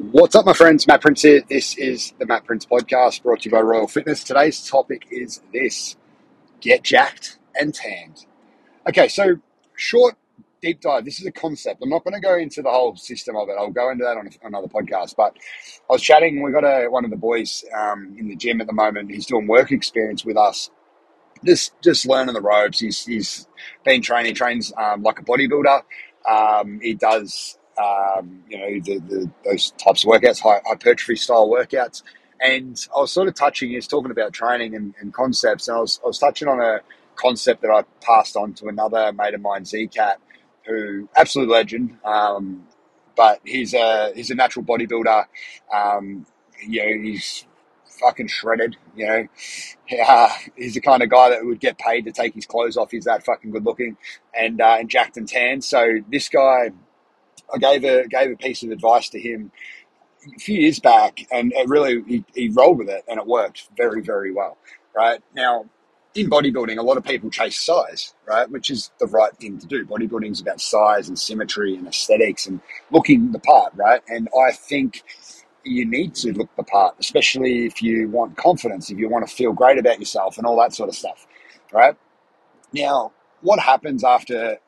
What's up, my friends? Matt Prince here. This is the Matt Prince podcast brought to you by Royal Fitness. Today's topic is this get jacked and tanned. Okay, so short, deep dive. This is a concept. I'm not going to go into the whole system of it. I'll go into that on another podcast. But I was chatting, we got a, one of the boys um, in the gym at the moment. He's doing work experience with us. Just, just learning the ropes. He's, he's been training, He trains um, like a bodybuilder. Um, he does um, you know, the, the, those types of workouts, hypertrophy style workouts. And I was sort of touching, he was talking about training and, and, concepts, and I was, I was touching on a concept that I passed on to another mate of mine, Zcat, who absolute legend. Um, but he's a he's a natural bodybuilder. Um, you know, he's fucking shredded. You know, uh, he's the kind of guy that would get paid to take his clothes off. He's that fucking good looking and uh, and jacked and tan. So this guy I gave a gave a piece of advice to him a few years back, and it really he, he rolled with it, and it worked very very well. Right now, in bodybuilding, a lot of people chase size, right, which is the right thing to do. Bodybuilding is about size and symmetry and aesthetics and looking the part, right? And I think you need to look the part, especially if you want confidence, if you want to feel great about yourself and all that sort of stuff, right? Now, what happens after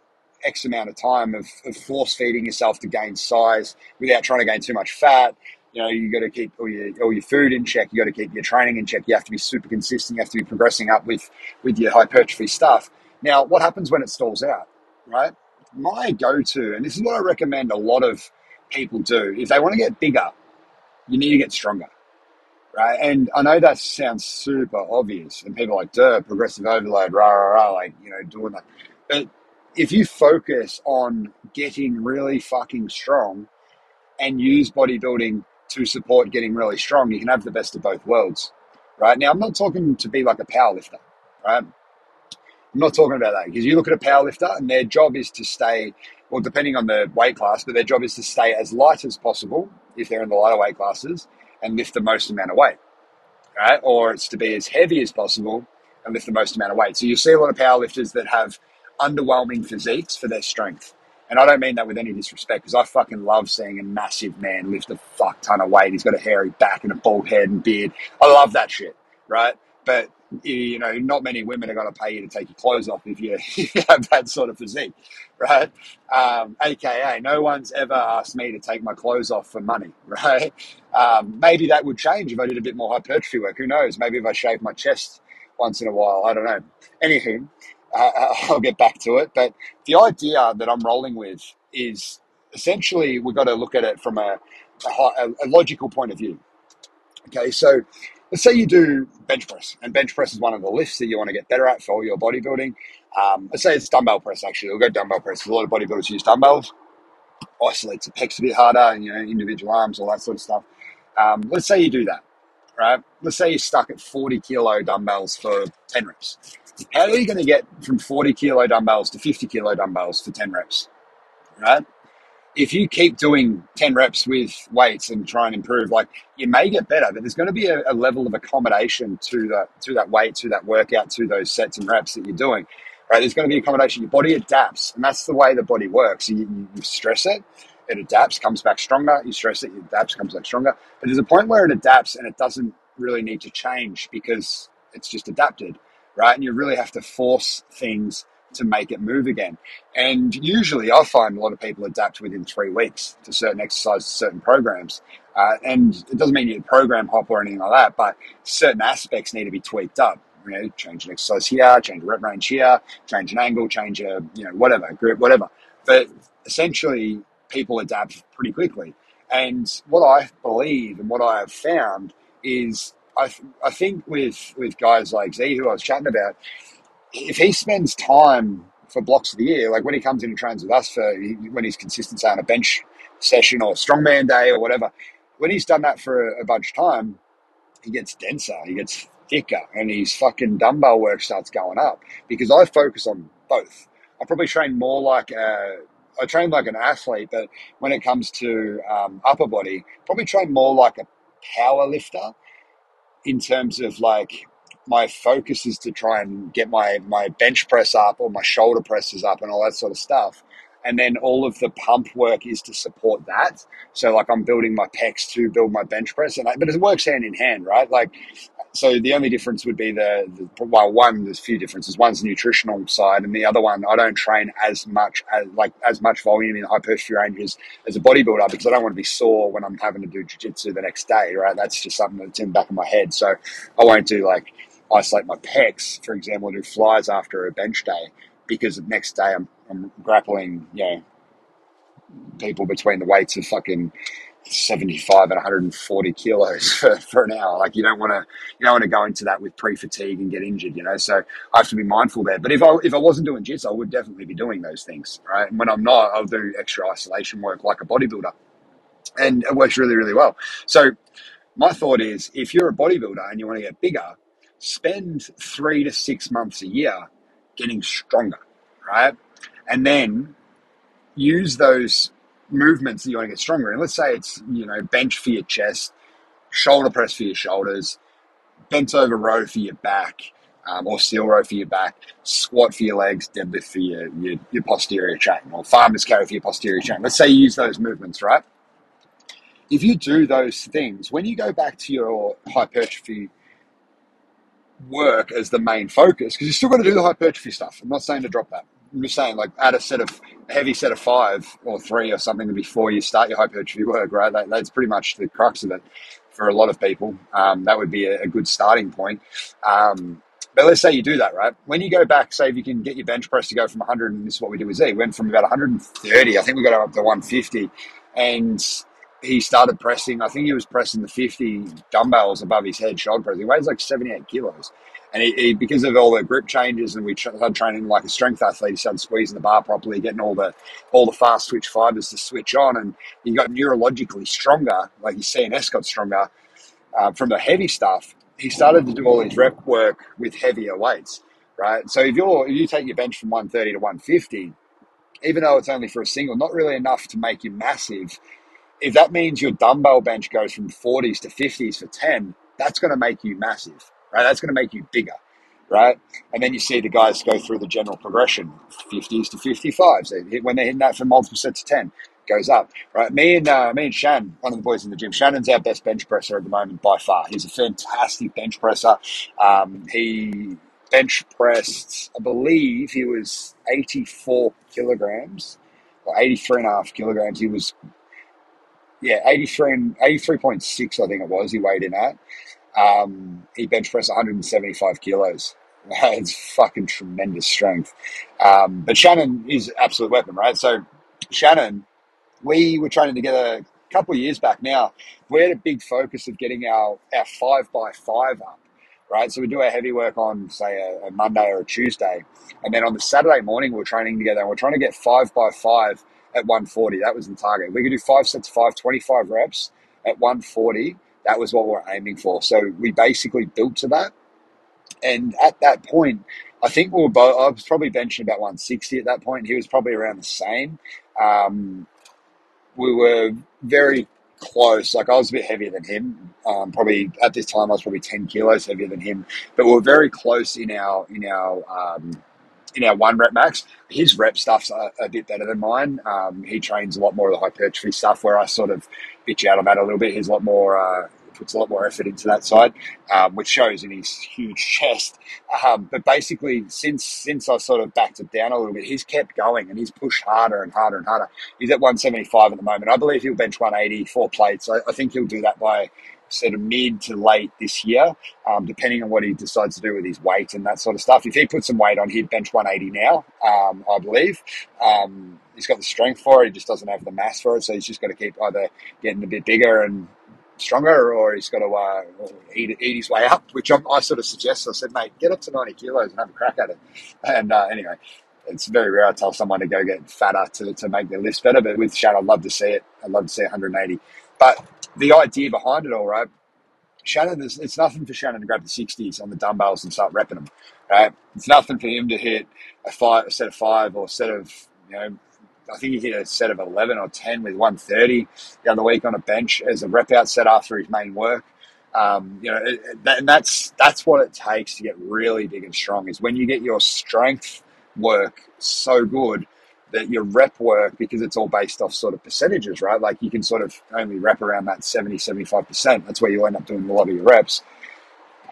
X amount of time of, of force feeding yourself to gain size without trying to gain too much fat. You know, you got to keep all your, all your food in check. You got to keep your training in check. You have to be super consistent. You have to be progressing up with, with your hypertrophy stuff. Now, what happens when it stalls out, right? My go to, and this is what I recommend a lot of people do, if they want to get bigger, you need to get stronger right? And I know that sounds super obvious, and people are like, duh, progressive overload, rah, rah, rah, like, you know, doing that. But if you focus on getting really fucking strong and use bodybuilding to support getting really strong, you can have the best of both worlds. Right now, I'm not talking to be like a powerlifter, right? I'm not talking about that because you look at a powerlifter and their job is to stay, well, depending on the weight class, but their job is to stay as light as possible if they're in the lighter weight classes and lift the most amount of weight, right? Or it's to be as heavy as possible and lift the most amount of weight. So you see a lot of powerlifters that have underwhelming physiques for their strength. And I don't mean that with any disrespect, because I fucking love seeing a massive man lift a fuck ton of weight. He's got a hairy back and a bald head and beard. I love that shit, right? But you know, not many women are going to pay you to take your clothes off if you, have that sort of physique, right? Um, AKA, no one's ever asked me to take my clothes off for money, right? Um, maybe that would change if I did a bit more hypertrophy work. Who knows? Maybe if I shave my chest once in a while. I don't know. Anything. Uh, I'll get back to it. But the idea that I'm rolling with is essentially we've got to look at it from a, a, a logical point of view. Okay, so let's say you do bench press, and bench press is one of the lifts that you want to get better at for your bodybuilding. Um, let's say it's dumbbell press, actually. We'll go dumbbell press. A lot of bodybuilders use dumbbells, isolates the pecs a bit harder, and, you know, individual arms, all that sort of stuff. Um, let's say you do that, right? Let's say you're stuck at 40 kilo dumbbells for 10 reps. How are you going to get from 40 kilo dumbbells to 50 kilo dumbbells for 10 reps? Right? If you keep doing 10 reps with weights and try and improve, like you may get better, but there's going to be a, a level of accommodation to that, to that weight, to that workout, to those sets and reps that you're doing. Right? There's going to be accommodation. Your body adapts, and that's the way the body works. You, you, you stress it, it adapts, comes back stronger. You stress it, it adapts, comes back stronger. But there's a point where it adapts and it doesn't really need to change because it's just adapted right? And you really have to force things to make it move again. And usually I find a lot of people adapt within three weeks to certain exercises, certain programs. Uh, and it doesn't mean you program hop or anything like that, but certain aspects need to be tweaked up. You know, change an exercise here, change a rep range here, change an angle, change a, you know, whatever, grip, whatever. But essentially, people adapt pretty quickly. And what I believe and what I have found is I, I think with with guys like Z, who I was chatting about, if he spends time for blocks of the year, like when he comes in and trains with us for when he's consistent, say on a bench session or strongman day or whatever, when he's done that for a, a bunch of time, he gets denser, he gets thicker, and his fucking dumbbell work starts going up because I focus on both. I probably train more like a, I train like an athlete, but when it comes to um, upper body, probably train more like a power lifter in terms of like my focus is to try and get my my bench press up or my shoulder presses up and all that sort of stuff and then all of the pump work is to support that. So like I'm building my pecs to build my bench press, and I, but it works hand in hand, right? Like so the only difference would be the, the, well one there's a few differences. One's the nutritional side and the other one i don't train as much as like as much volume in high hypertrophy ranges as a bodybuilder because i don't want to be sore when i'm having to do jiu-jitsu the next day right? That's just something that's in the back of my head. So i won't do like isolate my pecs for example do flies after a bench day because the next day i'm, I'm grappling you know people between the weights of fucking 75 and 140 kilos for, for an hour. Like you don't want to, you don't want to go into that with pre-fatigue and get injured, you know. So I have to be mindful there. But if I if I wasn't doing jits, I would definitely be doing those things, right? And when I'm not, I'll do extra isolation work like a bodybuilder, and it works really really well. So my thought is, if you're a bodybuilder and you want to get bigger, spend three to six months a year getting stronger, right? And then use those movements that you want to get stronger. And let's say it's, you know, bench for your chest, shoulder press for your shoulders, bent over row for your back, um, or seal row for your back, squat for your legs, deadlift for your, your, your posterior chain, or farmer's carry for your posterior chain. Let's say you use those movements, right? If you do those things, when you go back to your hypertrophy work as the main focus, because you're still going to do the hypertrophy stuff. I'm not saying to drop that. I'm just saying, like, add a set of heavy set of five or three or something before you start your hypertrophy work, right? That, that's pretty much the crux of it for a lot of people. Um, that would be a, a good starting point. Um, but let's say you do that, right? When you go back, say if you can get your bench press to go from 100, and this is what we did with Z, went from about 130, I think we got up to 150, and he started pressing. I think he was pressing the 50 dumbbells above his head, shoulder press. He weighs like 78 kilos. And he, he, because of all the grip changes, and we started training like a strength athlete, he started squeezing the bar properly, getting all the all the fast twitch fibers to switch on, and he got neurologically stronger. Like his CNS got stronger uh, from the heavy stuff. He started to do all his rep work with heavier weights, right? So if you're, if you take your bench from 130 to 150, even though it's only for a single, not really enough to make you massive. If that means your dumbbell bench goes from 40s to 50s for 10, that's going to make you massive right? That's going to make you bigger, right? And then you see the guys go through the general progression, 50s to 55s. They when they're hitting that from multiple sets of 10, goes up, right? Me and uh, me and Shan, one of the boys in the gym, Shannon's our best bench presser at the moment by far. He's a fantastic bench presser. Um, he bench pressed, I believe he was 84 kilograms or 83 and a half kilograms. He was, yeah, 83 and 83.6, I think it was, he weighed in at. Um, he bench pressed 175 kilos. it's fucking tremendous strength. Um, but Shannon is absolute weapon, right? So Shannon, we were training together a couple of years back now. We had a big focus of getting our, our five by five up, right? So we do our heavy work on, say, a, a Monday or a Tuesday. And then on the Saturday morning, we we're training together and we're trying to get five by five at 140. That was the target. We could do five sets of five, 25 reps at 140 that was what we are aiming for. So we basically built to that. And at that point, I think we were both, I was probably benching about 160 at that point. He was probably around the same. Um, we were very close. Like I was a bit heavier than him. Um, probably at this time I was probably 10 kilos heavier than him, but we are very close in our, in our, um, in our one rep max. His rep stuff's a, a bit better than mine. Um, he trains a lot more of the hypertrophy stuff where I sort of bitch out on that a little bit. He's a lot more, uh, puts a lot more effort into that side, um, which shows in his huge chest. Um, but basically, since since I sort of backed it down a little bit, he's kept going and he's pushed harder and harder and harder. He's at 175 at the moment. I believe he'll bench 180, four plates. I, I think he'll do that by sort of mid to late this year, um, depending on what he decides to do with his weight and that sort of stuff. If he puts some weight on, he'd bench 180 now, um, I believe. Um, he's got the strength for it, he just doesn't have the mass for it, so he's just got to keep either getting a bit bigger and stronger or he's got to uh, eat, eat his way up, which I'm, i sort of suggest. I said, mate, get up to 90 kilos and have a crack at it. And uh, anyway, it's very rare I tell someone to go get fatter to, to make their lifts better, but with Shannon, I'd love to see it. I'd love to see 180. But the idea behind it all, right? Shannon, it's nothing for Shannon to grab the 60s on the dumbbells and start repping them, right? It's nothing for him to hit a, five, a set of five or a set of, you know, I think he hit a set of 11 or 10 with 130 the other week on a bench as a rep out set after his main work. Um, you know, and that's that's what it takes to get really big and strong. Is when you get your strength work so good that your rep work, because it's all based off sort of percentages, right? Like you can sort of only rep around that 70, 75%. That's where you end up doing a lot of your reps,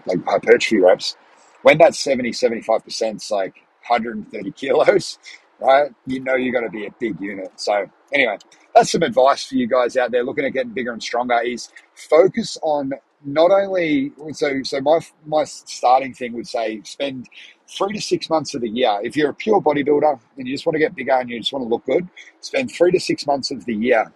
like hypertrophy reps. When that 70, 75% is like 130 kilos, right? You know you're going to be a big unit. So anyway, that's some advice for you guys out there looking at getting bigger and stronger is focus on not only so so my my starting thing would say spend three to six months of the year. If you're a pure bodybuilder and you just want to get bigger and you just want to look good, spend three to six months of the year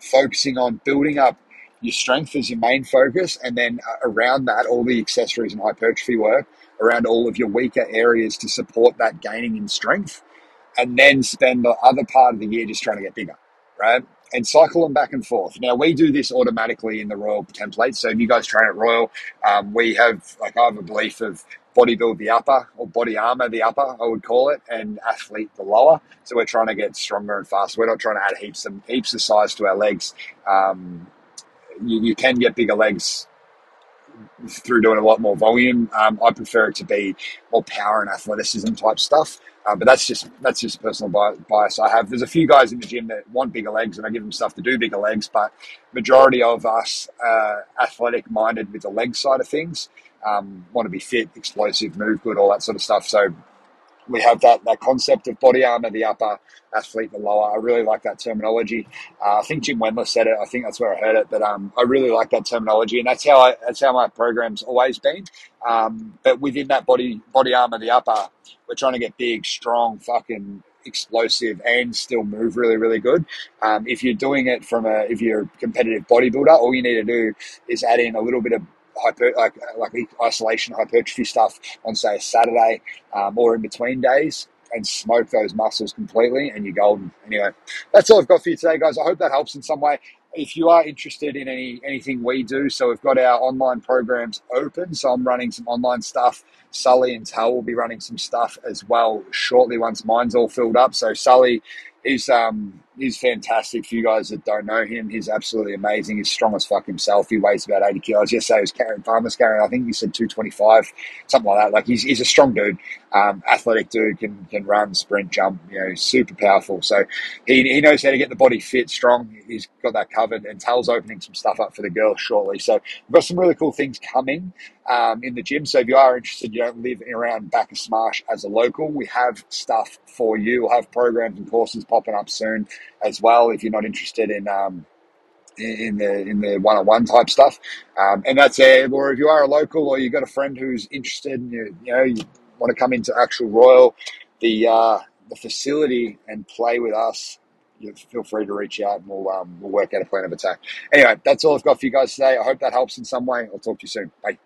focusing on building up your strength as your main focus, and then uh, around that, all the accessories and hypertrophy work around all of your weaker areas to support that gaining in strength, and then spend the other part of the year just trying to get bigger, right? and cycle them back and forth. Now we do this automatically in the Royal template. So if you guys train at Royal, um, we have like I have a belief of body build the upper or body armor the upper, I would call it, and athlete the lower. So we're trying to get stronger and faster. We're not trying to add heaps of heaps of size to our legs. Um, you, you can get bigger legs through doing a lot more volume. Um, I prefer it to be more power and athleticism type stuff. Uh, but that's just that's just a personal bias I have. There's a few guys in the gym that want bigger legs, and I give them stuff to do bigger legs. But majority of us uh, athletic minded with the leg side of things um, want to be fit, explosive, move good, all that sort of stuff. So we have that that concept of body armor, the upper, athlete, the lower. I really like that terminology. Uh, I think Jim Wendler said it. I think that's where I heard it. But um, I really like that terminology, and that's how I, that's how my program's always been. Um, but within that body body armor, the upper, we're trying to get big, strong, fucking explosive and still move really, really good. Um, if you're doing it from a, if you're a competitive bodybuilder, all you need to do is add in a little bit of hyper, like like isolation hypertrophy stuff on say a Saturday um, or in between days and smoke those muscles completely and you're golden. Anyway, that's all I've got for you today, guys. I hope that helps in some way. If you are interested in any anything we do, so we've got our online programs open. So I'm running some online stuff. Sully and Tal will be running some stuff as well shortly once mine's all filled up. So Sully is um he's fantastic. For you guys that don't know him, he's absolutely amazing. He's strong as fuck himself. He weighs about 80 kilos. Yesterday he was carrying, farmer's carrying, I think he said 225, something like that. Like he's, he's a strong dude, um, athletic dude, can, can run, sprint, jump, you know, super powerful. So he, he knows how to get the body fit, strong. He's got that covered and Tal's opening some stuff up for the girls shortly. So we've got some really cool things coming um, in the gym. So if you are interested, you don't live around Bacchus Marsh as a local, we have stuff for you. We'll have programs and courses popping up soon as well if you're not interested in um, in the in the one on one type stuff. Um, and that's it. Or if you are a local or you've got a friend who's interested, and you, you know, you want to come into actual Royal, the uh, the facility and play with us. Feel free to reach out and we'll um, we'll work out a plan of attack. Anyway, that's all I've got for you guys today. I hope that helps in some way. I'll talk to you soon. Bye.